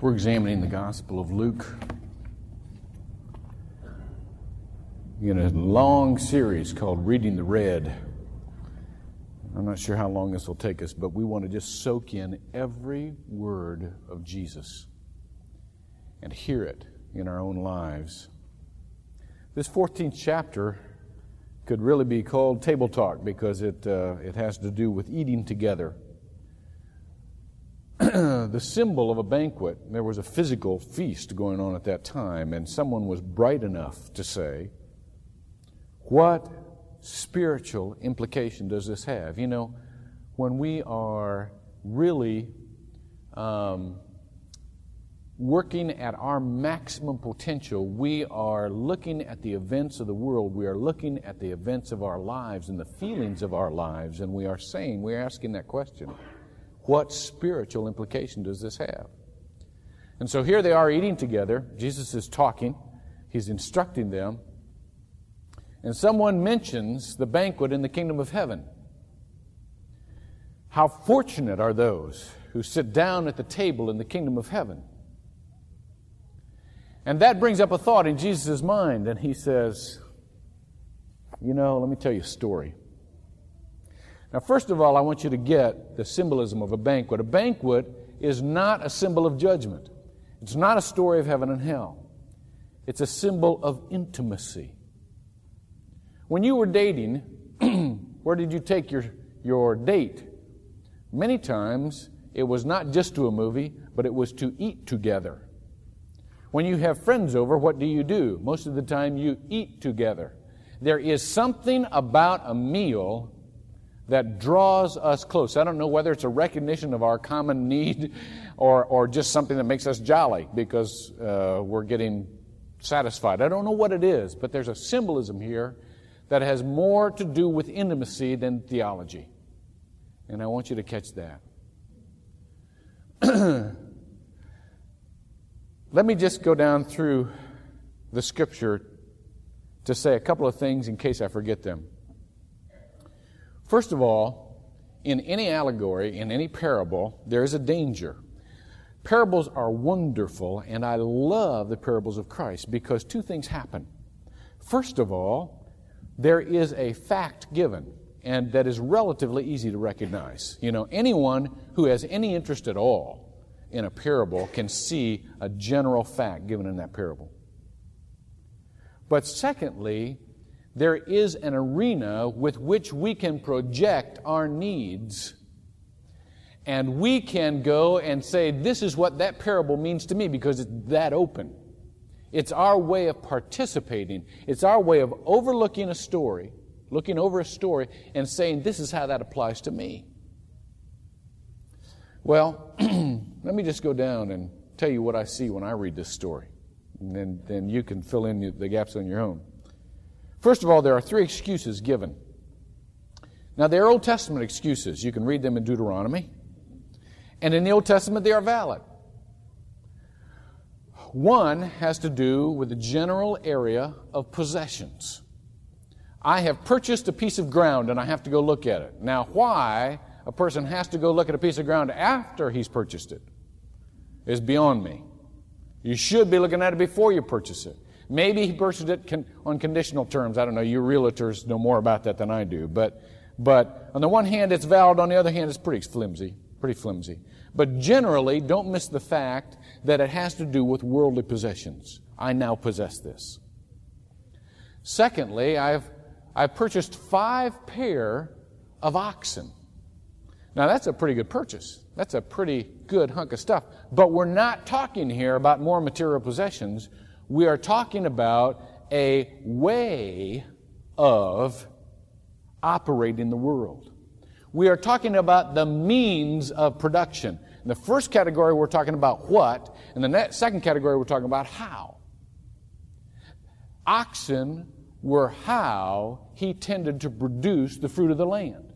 We're examining the Gospel of Luke in a long series called Reading the Red. I'm not sure how long this will take us, but we want to just soak in every word of Jesus and hear it in our own lives. This 14th chapter could really be called table talk because it, uh, it has to do with eating together. the symbol of a banquet, there was a physical feast going on at that time, and someone was bright enough to say, What spiritual implication does this have? You know, when we are really um, working at our maximum potential, we are looking at the events of the world, we are looking at the events of our lives and the feelings of our lives, and we are saying, we're asking that question what spiritual implication does this have? And so here they are eating together. Jesus is talking, he's instructing them. And someone mentions the banquet in the kingdom of heaven. How fortunate are those who sit down at the table in the kingdom of heaven. And that brings up a thought in Jesus' mind, and he says, You know, let me tell you a story. Now, first of all, I want you to get the symbolism of a banquet. A banquet is not a symbol of judgment, it's not a story of heaven and hell. It's a symbol of intimacy. When you were dating, where did you take your, your date? Many times, it was not just to a movie, but it was to eat together. When you have friends over, what do you do? Most of the time, you eat together. There is something about a meal that draws us close. I don't know whether it's a recognition of our common need or, or just something that makes us jolly because uh, we're getting satisfied. I don't know what it is, but there's a symbolism here that has more to do with intimacy than theology. And I want you to catch that. Let me just go down through the scripture to say a couple of things in case I forget them. First of all, in any allegory, in any parable, there is a danger. Parables are wonderful, and I love the parables of Christ because two things happen. First of all, there is a fact given, and that is relatively easy to recognize. You know, anyone who has any interest at all in a parable can see a general fact given in that parable. But secondly, there is an arena with which we can project our needs. And we can go and say, This is what that parable means to me because it's that open. It's our way of participating, it's our way of overlooking a story, looking over a story, and saying, This is how that applies to me. Well, let me just go down and tell you what I see when I read this story. And then, then you can fill in the gaps on your own. First of all, there are three excuses given. Now, they're Old Testament excuses. You can read them in Deuteronomy. And in the Old Testament, they are valid. One has to do with the general area of possessions. I have purchased a piece of ground and I have to go look at it. Now, why a person has to go look at a piece of ground after he's purchased it is beyond me. You should be looking at it before you purchase it. Maybe he purchased it con- on conditional terms. I don't know. You realtors know more about that than I do. But, but on the one hand, it's valid. On the other hand, it's pretty flimsy. Pretty flimsy. But generally, don't miss the fact that it has to do with worldly possessions. I now possess this. Secondly, I've, I've purchased five pair of oxen. Now, that's a pretty good purchase. That's a pretty good hunk of stuff. But we're not talking here about more material possessions we are talking about a way of operating the world. We are talking about the means of production. In the first category, we're talking about what. In the second category, we're talking about how. Oxen were how he tended to produce the fruit of the land.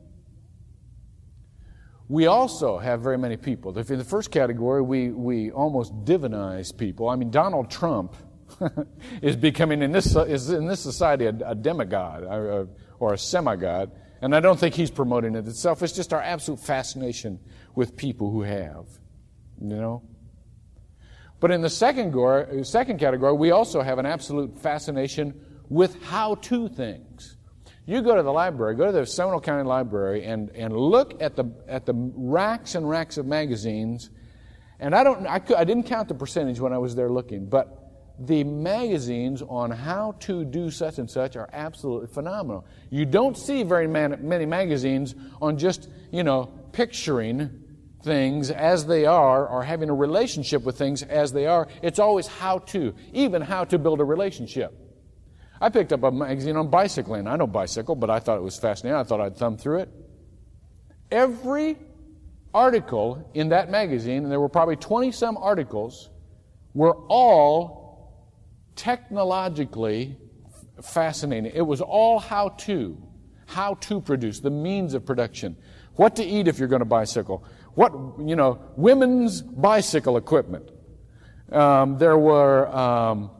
We also have very many people. In the first category, we, we almost divinize people. I mean, Donald Trump is becoming in this, is in this society a, a demigod or, or a semigod. And I don't think he's promoting it itself. It's just our absolute fascination with people who have. You know? But in the second, gore, second category, we also have an absolute fascination with how to things. You go to the library, go to the Seminole County Library, and, and look at the, at the racks and racks of magazines. And I, don't, I, I didn't count the percentage when I was there looking, but the magazines on how to do such and such are absolutely phenomenal. You don't see very many magazines on just, you know, picturing things as they are or having a relationship with things as they are. It's always how to, even how to build a relationship. I picked up a magazine on bicycling. I know bicycle, but I thought it was fascinating. I thought I'd thumb through it. Every article in that magazine, and there were probably 20 some articles, were all technologically fascinating. It was all how to, how to produce, the means of production, what to eat if you're going to bicycle, what, you know, women's bicycle equipment. Um, there were um,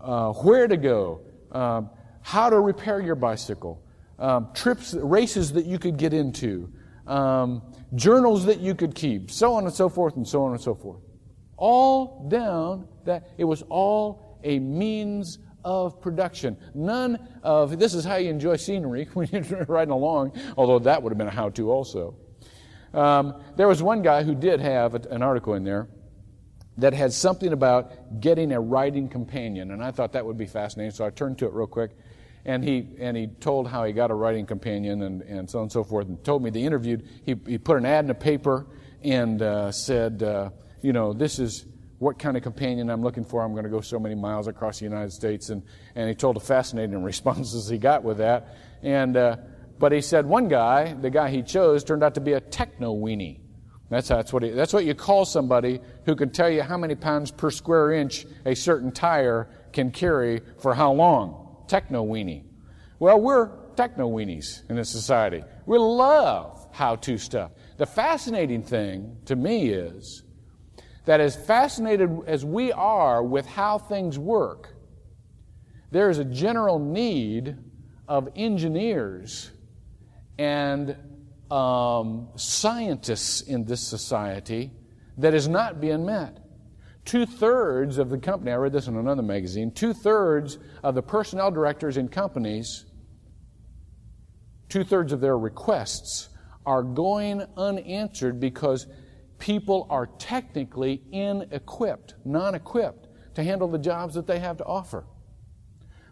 uh, where to go, um, how to repair your bicycle, um, trips, races that you could get into, um, journals that you could keep, so on and so forth, and so on and so forth. All down that it was all a means of production. None of this is how you enjoy scenery when you're riding along, although that would have been a how to also. Um, there was one guy who did have an article in there that had something about getting a riding companion, and I thought that would be fascinating, so I turned to it real quick. And he, and he told how he got a writing companion and, and so on and so forth, and told me they interviewed. He, he put an ad in a paper and uh, said, uh, you know, this is what kind of companion I'm looking for. I'm going to go so many miles across the United States. And, and he told the fascinating responses he got with that. And, uh, but he said one guy, the guy he chose, turned out to be a techno weenie. That's, that's, what he, that's what you call somebody who can tell you how many pounds per square inch a certain tire can carry for how long. Techno weenie. Well, we're techno weenies in this society. We love how to stuff. The fascinating thing to me is that as fascinated as we are with how things work, there is a general need of engineers and um, scientists in this society that is not being met. Two thirds of the company, I read this in another magazine, two thirds of the personnel directors in companies, two thirds of their requests are going unanswered because people are technically inequipped, non equipped to handle the jobs that they have to offer.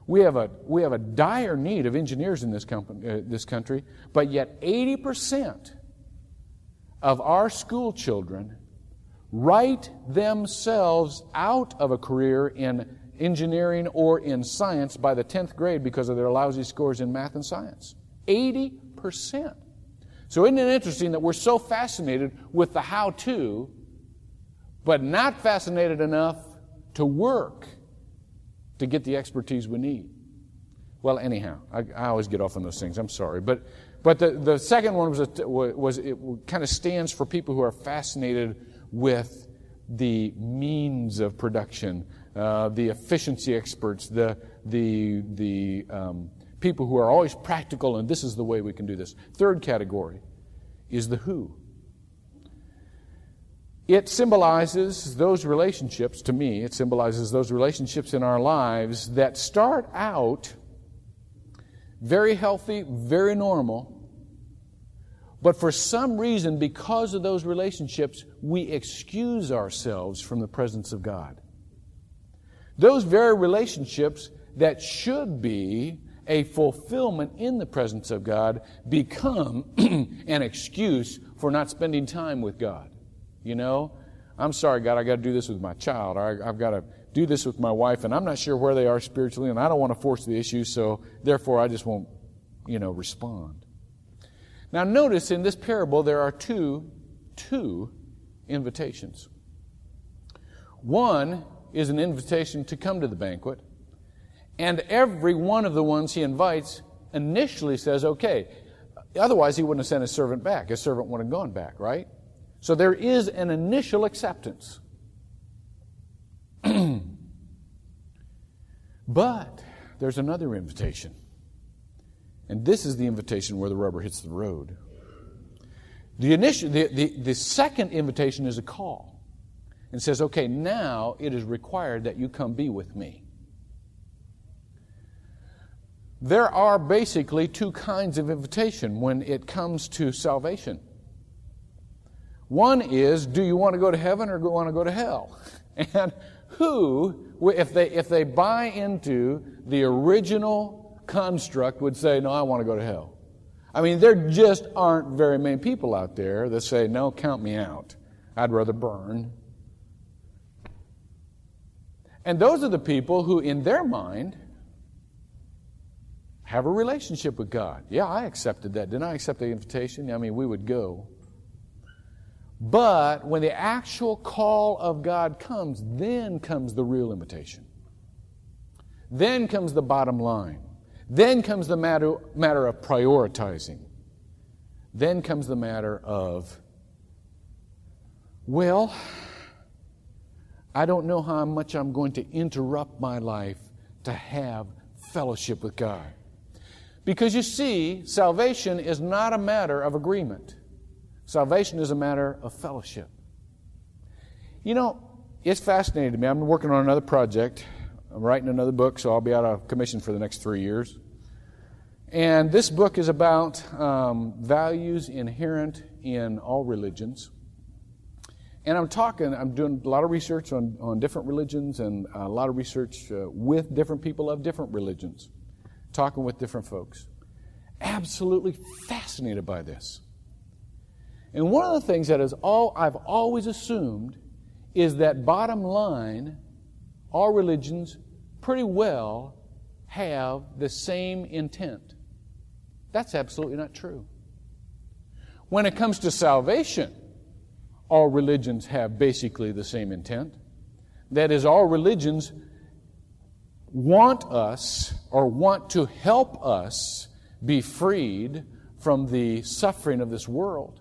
We have a, we have a dire need of engineers in this, company, uh, this country, but yet 80% of our school children write themselves out of a career in engineering or in science by the 10th grade because of their lousy scores in math and science. 80%. So, isn't it interesting that we're so fascinated with the how to, but not fascinated enough to work to get the expertise we need. Well, anyhow, I, I always get off on those things. I'm sorry. But, but the, the second one was, a, was it kind of stands for people who are fascinated with the means of production, uh, the efficiency experts, the, the, the um, people who are always practical, and this is the way we can do this. Third category is the who. It symbolizes those relationships, to me, it symbolizes those relationships in our lives that start out very healthy, very normal, but for some reason, because of those relationships, we excuse ourselves from the presence of God. Those very relationships that should be a fulfillment in the presence of God become an excuse for not spending time with God. You know, I'm sorry, God, I got to do this with my child, or I, I've got to do this with my wife, and I'm not sure where they are spiritually, and I don't want to force the issue, so therefore I just won't, you know, respond. Now, notice in this parable there are two, two invitations. One is an invitation to come to the banquet, and every one of the ones he invites initially says, okay. Otherwise, he wouldn't have sent his servant back. His servant wouldn't have gone back, right? So there is an initial acceptance. but there's another invitation. And this is the invitation where the rubber hits the road. The, initial, the, the, the second invitation is a call. and says, okay, now it is required that you come be with me. There are basically two kinds of invitation when it comes to salvation. One is, do you want to go to heaven or do you want to go to hell? And who, if they, if they buy into the original construct, would say, no, I want to go to hell? I mean, there just aren't very many people out there that say, no, count me out. I'd rather burn. And those are the people who, in their mind, have a relationship with God. Yeah, I accepted that. Didn't I accept the invitation? I mean, we would go. But when the actual call of God comes, then comes the real invitation. Then comes the bottom line. Then comes the matter, matter of prioritizing. Then comes the matter of, well, I don't know how much I'm going to interrupt my life to have fellowship with God. Because you see, salvation is not a matter of agreement. Salvation is a matter of fellowship. You know, it's fascinating to me. I'm working on another project. I'm writing another book, so I'll be out of commission for the next three years. And this book is about um, values inherent in all religions. And I'm talking, I'm doing a lot of research on, on different religions and a lot of research uh, with different people of different religions, talking with different folks. Absolutely fascinated by this. And one of the things that is all I've always assumed is that bottom line, all religions pretty well have the same intent. That's absolutely not true. When it comes to salvation, all religions have basically the same intent. That is, all religions want us or want to help us be freed from the suffering of this world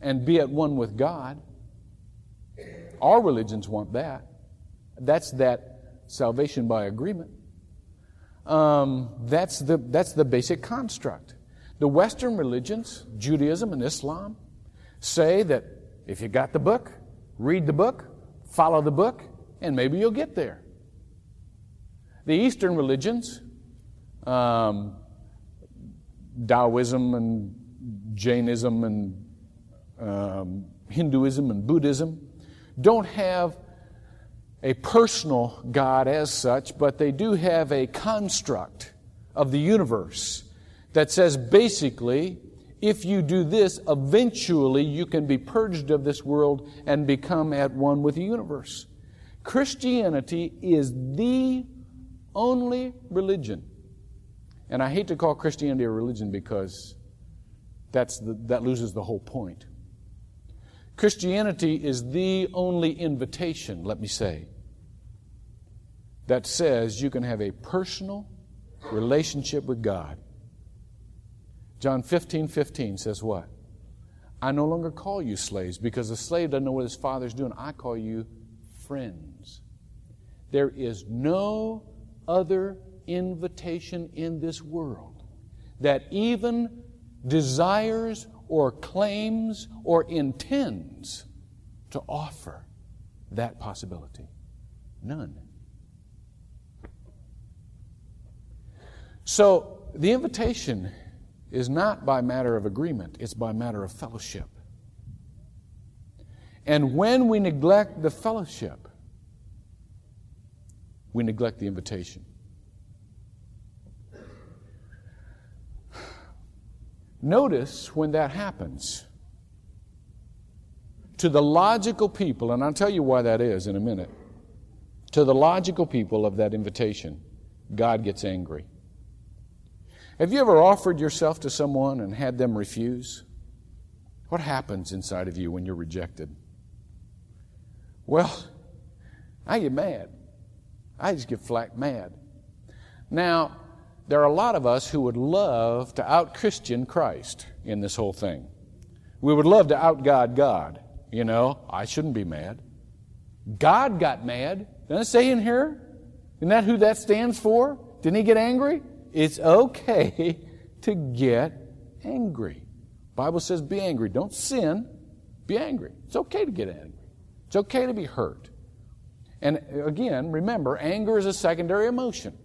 and be at one with God. All religions want that. That's that salvation by agreement. Um, that's, the, that's the basic construct. The Western religions, Judaism and Islam, say that if you got the book, read the book, follow the book, and maybe you'll get there. The Eastern religions, um, Taoism and Jainism and um, Hinduism and Buddhism, don't have a personal God as such, but they do have a construct of the universe that says basically, if you do this, eventually you can be purged of this world and become at one with the universe. Christianity is the only religion. And I hate to call Christianity a religion because that's the, that loses the whole point. Christianity is the only invitation, let me say, that says you can have a personal relationship with God. John 15, 15 says what? I no longer call you slaves because the slave doesn't know what his father's doing. I call you friends. There is no other invitation in this world that even desires or claims or intends to offer that possibility. None. So the invitation is not by matter of agreement, it's by matter of fellowship. And when we neglect the fellowship, we neglect the invitation. Notice when that happens. To the logical people, and I'll tell you why that is in a minute. To the logical people of that invitation, God gets angry. Have you ever offered yourself to someone and had them refuse? What happens inside of you when you're rejected? Well, I get mad. I just get flat mad. Now, there are a lot of us who would love to out Christian Christ in this whole thing. We would love to out God God. You know, I shouldn't be mad. God got mad. Doesn't it say in here? Isn't that who that stands for? Didn't he get angry? It's okay to get angry. Bible says be angry. Don't sin. Be angry. It's okay to get angry. It's okay to be hurt. And again, remember, anger is a secondary emotion.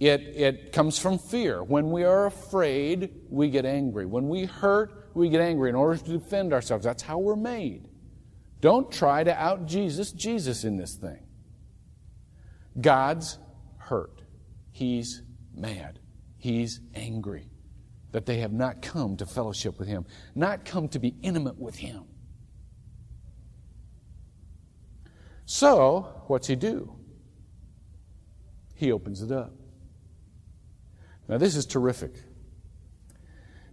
It, it comes from fear. When we are afraid, we get angry. When we hurt, we get angry in order to defend ourselves. That's how we're made. Don't try to out Jesus Jesus in this thing. God's hurt. He's mad. He's angry that they have not come to fellowship with Him, not come to be intimate with Him. So, what's He do? He opens it up. Now, this is terrific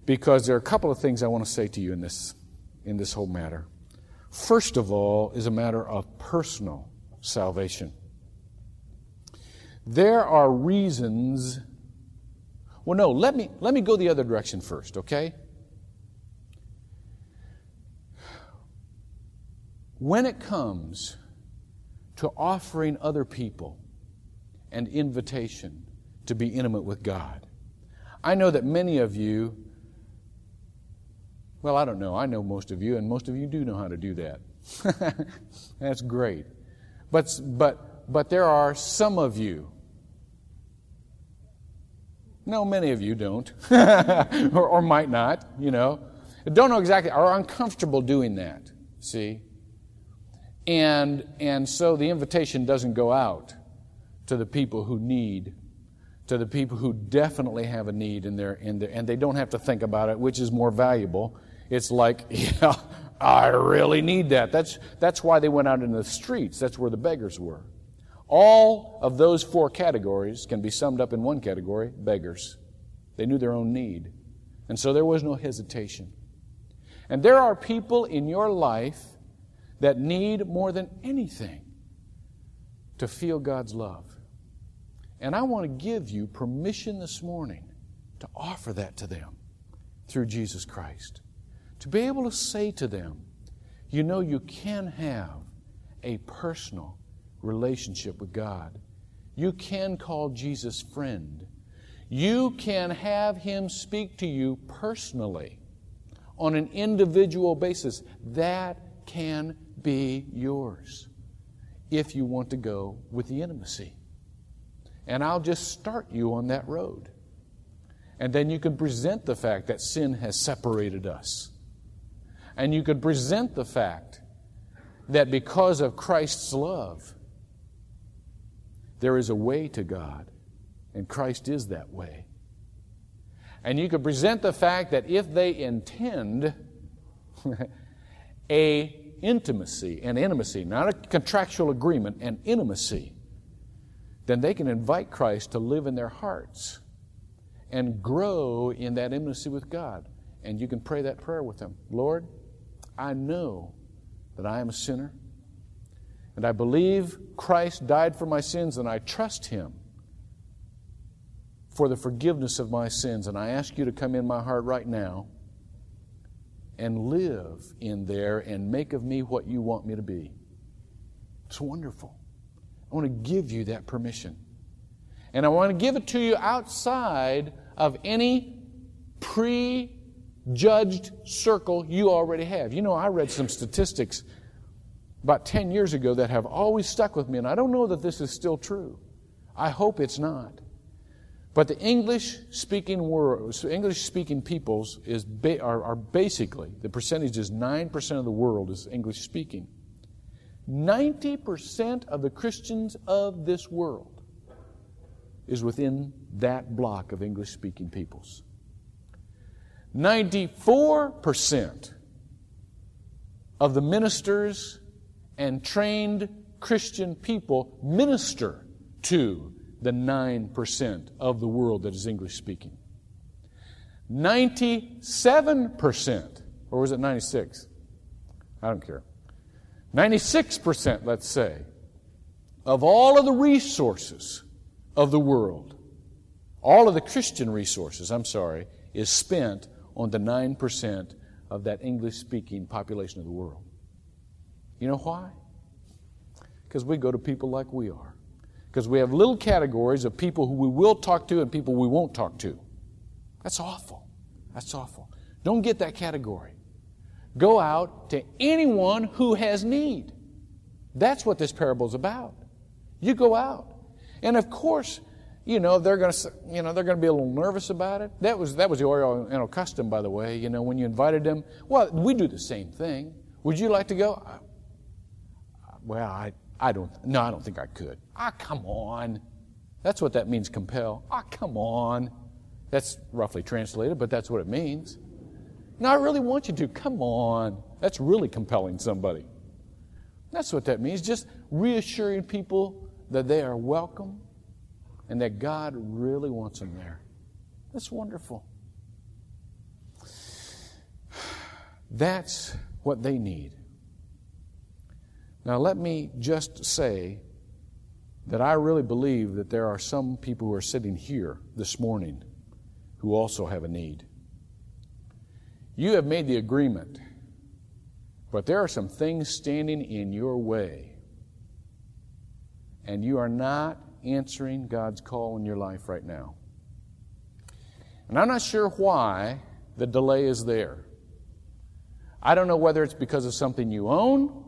because there are a couple of things I want to say to you in this, in this whole matter. First of all, is a matter of personal salvation. There are reasons. Well, no, let me, let me go the other direction first, okay? When it comes to offering other people an invitation to be intimate with God, I know that many of you, well, I don't know, I know most of you, and most of you do know how to do that. That's great. But, but, but there are some of you no, many of you don't, or, or might not, you know. Don't know exactly, are uncomfortable doing that, see? And, and so the invitation doesn't go out to the people who need, to the people who definitely have a need in their, in their, and they don't have to think about it, which is more valuable. It's like, yeah, I really need that. That's, that's why they went out into the streets. That's where the beggars were. All of those four categories can be summed up in one category beggars. They knew their own need. And so there was no hesitation. And there are people in your life that need more than anything to feel God's love. And I want to give you permission this morning to offer that to them through Jesus Christ. To be able to say to them, you know, you can have a personal relationship with God. You can call Jesus friend. You can have him speak to you personally on an individual basis. That can be yours if you want to go with the intimacy. And I'll just start you on that road. And then you can present the fact that sin has separated us. And you could present the fact that because of Christ's love, there is a way to God, and Christ is that way. And you could present the fact that if they intend a intimacy, and intimacy, not a contractual agreement, an intimacy, then they can invite Christ to live in their hearts and grow in that intimacy with God. And you can pray that prayer with them Lord, I know that I am a sinner. And I believe Christ died for my sins, and I trust Him for the forgiveness of my sins. And I ask you to come in my heart right now and live in there and make of me what you want me to be. It's wonderful. I want to give you that permission. And I want to give it to you outside of any prejudged circle you already have. You know, I read some statistics about 10 years ago that have always stuck with me, and I don't know that this is still true. I hope it's not. But the English speaking world, English speaking peoples is ba- are, are basically, the percentage is 9% of the world is English speaking. 90% of the Christians of this world is within that block of English speaking peoples. 94% of the ministers and trained Christian people minister to the 9% of the world that is English speaking. 97%, or was it 96? I don't care. 96%, let's say, of all of the resources of the world, all of the Christian resources, I'm sorry, is spent on the 9% of that English speaking population of the world. You know why? Because we go to people like we are. Because we have little categories of people who we will talk to and people we won't talk to. That's awful. That's awful. Don't get that category. Go out to anyone who has need. That's what this parable is about. You go out. And of course, you know, they're going to, you know, they're going to be a little nervous about it. That was, that was the Oriental custom, by the way. You know, when you invited them, well, we do the same thing. Would you like to go? Well, I, I don't, no, I don't think I could. Ah, come on. That's what that means, compel. Ah, come on. That's roughly translated, but that's what it means. No, I really want you to. Come on. That's really compelling somebody. That's what that means. Just reassuring people that they are welcome and that God really wants them there. That's wonderful. That's what they need. Now, let me just say that I really believe that there are some people who are sitting here this morning who also have a need. You have made the agreement, but there are some things standing in your way, and you are not answering God's call in your life right now. And I'm not sure why the delay is there. I don't know whether it's because of something you own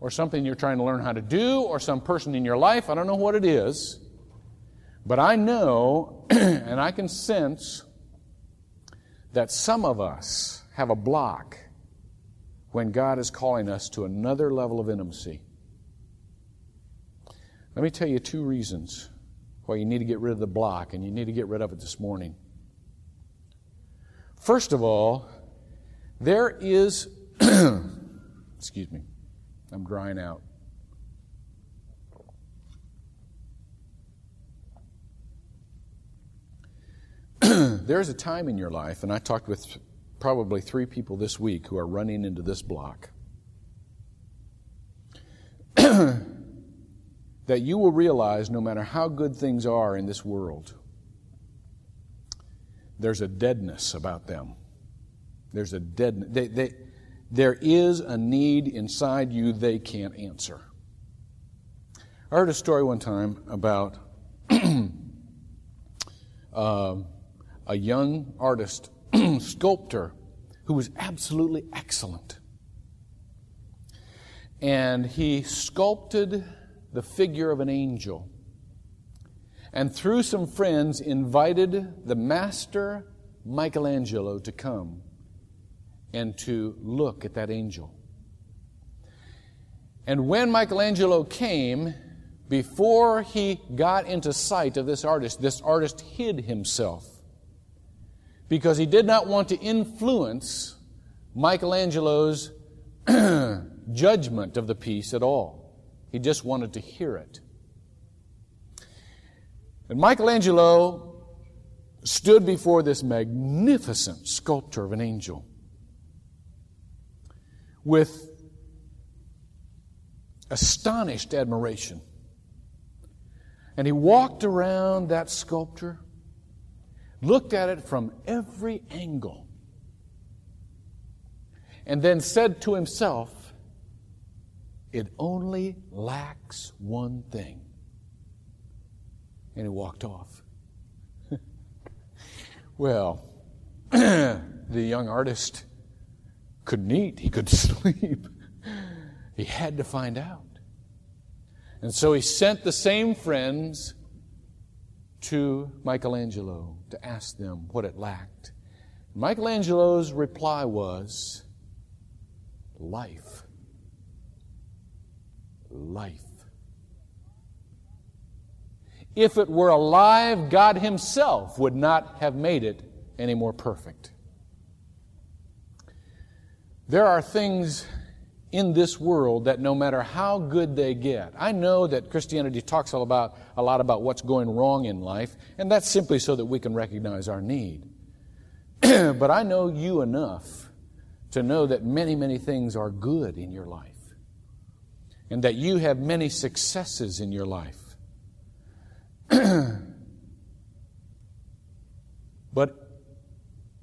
or something you're trying to learn how to do or some person in your life. I don't know what it is. But I know and I can sense that some of us have a block when God is calling us to another level of intimacy. Let me tell you two reasons why you need to get rid of the block, and you need to get rid of it this morning. First of all, there is, excuse me, I'm drying out. There's a time in your life, and I talked with probably three people this week who are running into this block, that you will realize no matter how good things are in this world, there's a deadness about them. There's a deadness. They, they, there is a need inside you they can't answer. I heard a story one time about uh, a young artist, sculptor, who was absolutely excellent. And he sculpted the figure of an angel. And through some friends, invited the master Michelangelo to come and to look at that angel. And when Michelangelo came, before he got into sight of this artist, this artist hid himself because he did not want to influence Michelangelo's judgment of the piece at all. He just wanted to hear it. And Michelangelo stood before this magnificent sculpture of an angel with astonished admiration. And he walked around that sculpture, looked at it from every angle, and then said to himself, It only lacks one thing. And he walked off. well, the young artist couldn't eat, he could sleep. he had to find out. And so he sent the same friends to Michelangelo to ask them what it lacked. Michelangelo's reply was life. Life. If it were alive, God Himself would not have made it any more perfect. There are things in this world that no matter how good they get, I know that Christianity talks all about, a lot about what's going wrong in life, and that's simply so that we can recognize our need. but I know you enough to know that many, many things are good in your life, and that you have many successes in your life. but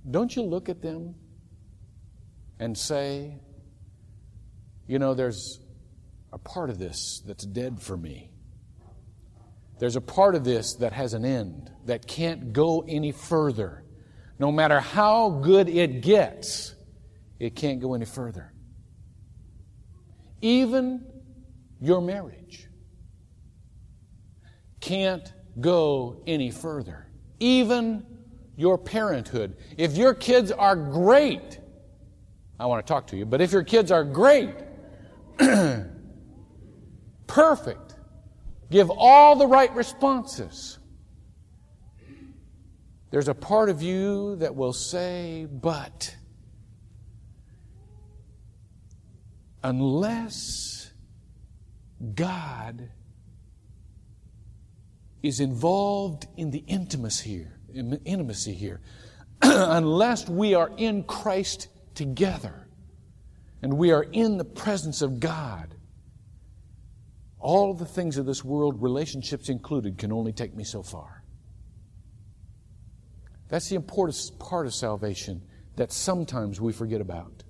don't you look at them and say, you know, there's a part of this that's dead for me. There's a part of this that has an end, that can't go any further. No matter how good it gets, it can't go any further. Even your marriage can't go any further. Even your parenthood. If your kids are great, I want to talk to you, but if your kids are great, perfect, give all the right responses, there's a part of you that will say, but unless God is involved in the intimacy here, intimacy here, unless we are in Christ together and we are in the presence of God, all the things of this world, relationships included, can only take me so far. That's the important part of salvation that sometimes we forget about.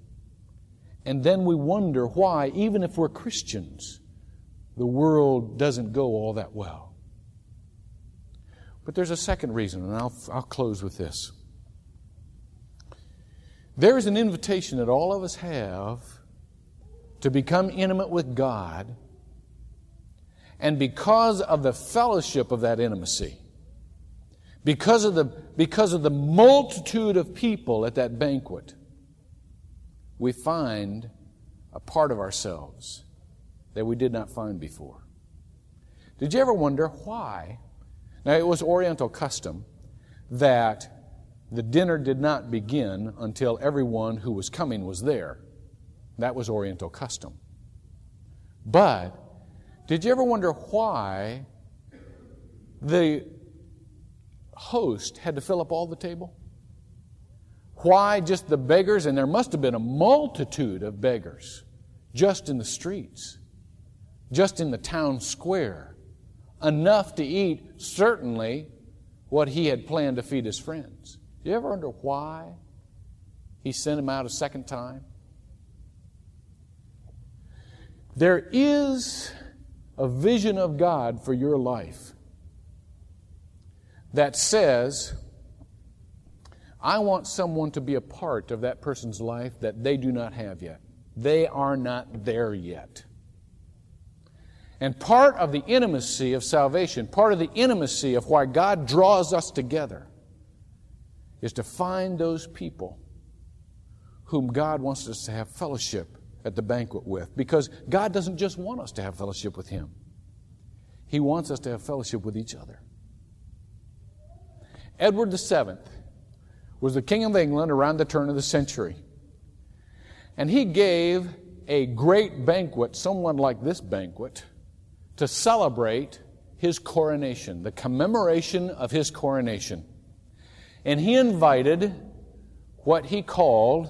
And then we wonder why, even if we're Christians, the world doesn't go all that well. But there's a second reason, and I'll, I'll close with this. There is an invitation that all of us have to become intimate with God, and because of the fellowship of that intimacy, because of the, because of the multitude of people at that banquet, we find a part of ourselves that we did not find before. Did you ever wonder why? Now, it was Oriental custom that the dinner did not begin until everyone who was coming was there. That was Oriental custom. But did you ever wonder why the host had to fill up all the table? Why just the beggars? And there must have been a multitude of beggars just in the streets, just in the town square. Enough to eat, certainly, what he had planned to feed his friends. You ever wonder why he sent him out a second time? There is a vision of God for your life that says, I want someone to be a part of that person's life that they do not have yet. They are not there yet. And part of the intimacy of salvation, part of the intimacy of why God draws us together, is to find those people whom God wants us to have fellowship at the banquet with. Because God doesn't just want us to have fellowship with Him, He wants us to have fellowship with each other. Edward VII was the King of England around the turn of the century. And he gave a great banquet, someone like this banquet, to celebrate his coronation, the commemoration of his coronation. And he invited what he called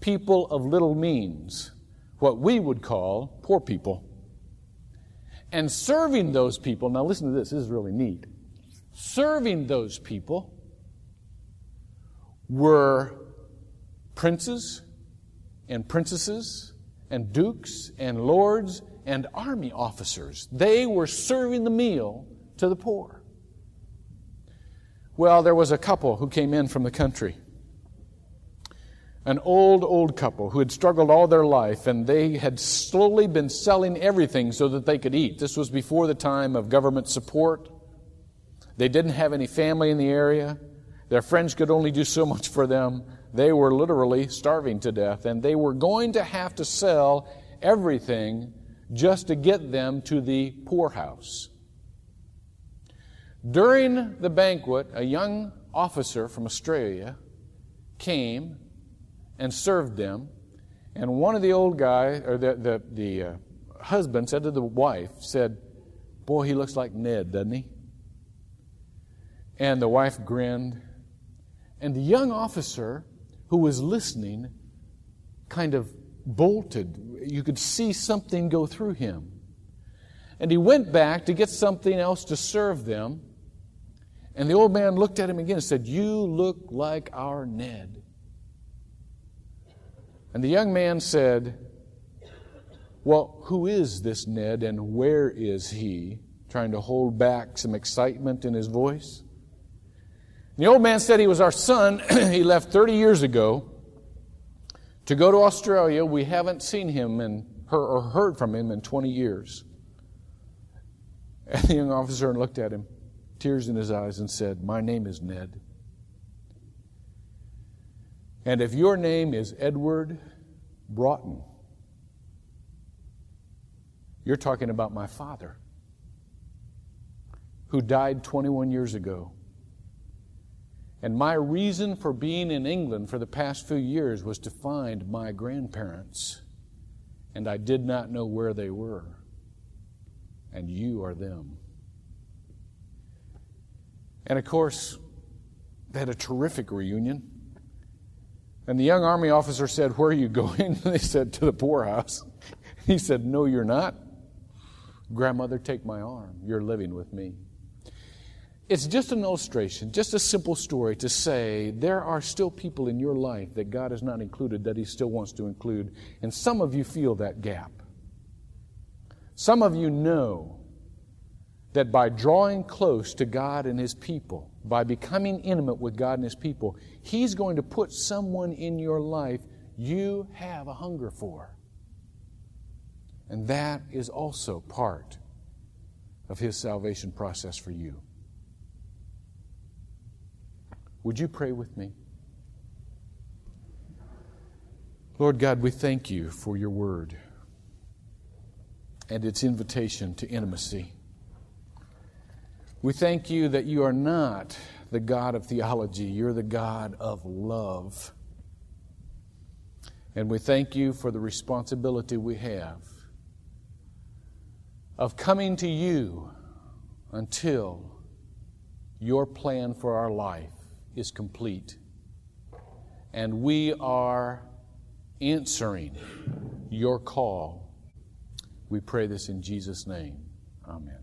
people of little means, what we would call poor people. And serving those people, now listen to this, this is really neat. Serving those people were princes and princesses and dukes and lords and army officers. They were serving the meal to the poor. Well, there was a couple who came in from the country. An old, old couple who had struggled all their life and they had slowly been selling everything so that they could eat. This was before the time of government support. They didn't have any family in the area. Their friends could only do so much for them. They were literally starving to death, and they were going to have to sell everything just to get them to the poorhouse. During the banquet, a young officer from Australia came and served them, and one of the old guys, or the, the, the uh, husband, said to the wife, said, Boy, he looks like Ned, doesn't he? And the wife grinned and the young officer who was listening kind of bolted. You could see something go through him. And he went back to get something else to serve them. And the old man looked at him again and said, You look like our Ned. And the young man said, Well, who is this Ned and where is he? Trying to hold back some excitement in his voice. The old man said he was our son. he left 30 years ago to go to Australia. We haven't seen him and or heard from him in 20 years. And the young officer looked at him, tears in his eyes, and said, My name is Ned. And if your name is Edward Broughton, you're talking about my father, who died 21 years ago. And my reason for being in England for the past few years was to find my grandparents. And I did not know where they were. And you are them. And of course, they had a terrific reunion. And the young army officer said, Where are you going? they said, To the poorhouse. He said, No, you're not. Grandmother, take my arm. You're living with me. It's just an illustration, just a simple story to say there are still people in your life that God has not included that He still wants to include. And some of you feel that gap. Some of you know that by drawing close to God and His people, by becoming intimate with God and His people, He's going to put someone in your life you have a hunger for. And that is also part of His salvation process for you. Would you pray with me? Lord God, we thank you for your word and its invitation to intimacy. We thank you that you are not the God of theology, you're the God of love. And we thank you for the responsibility we have of coming to you until your plan for our life is complete. And we are answering your call. We pray this in Jesus' name. Amen.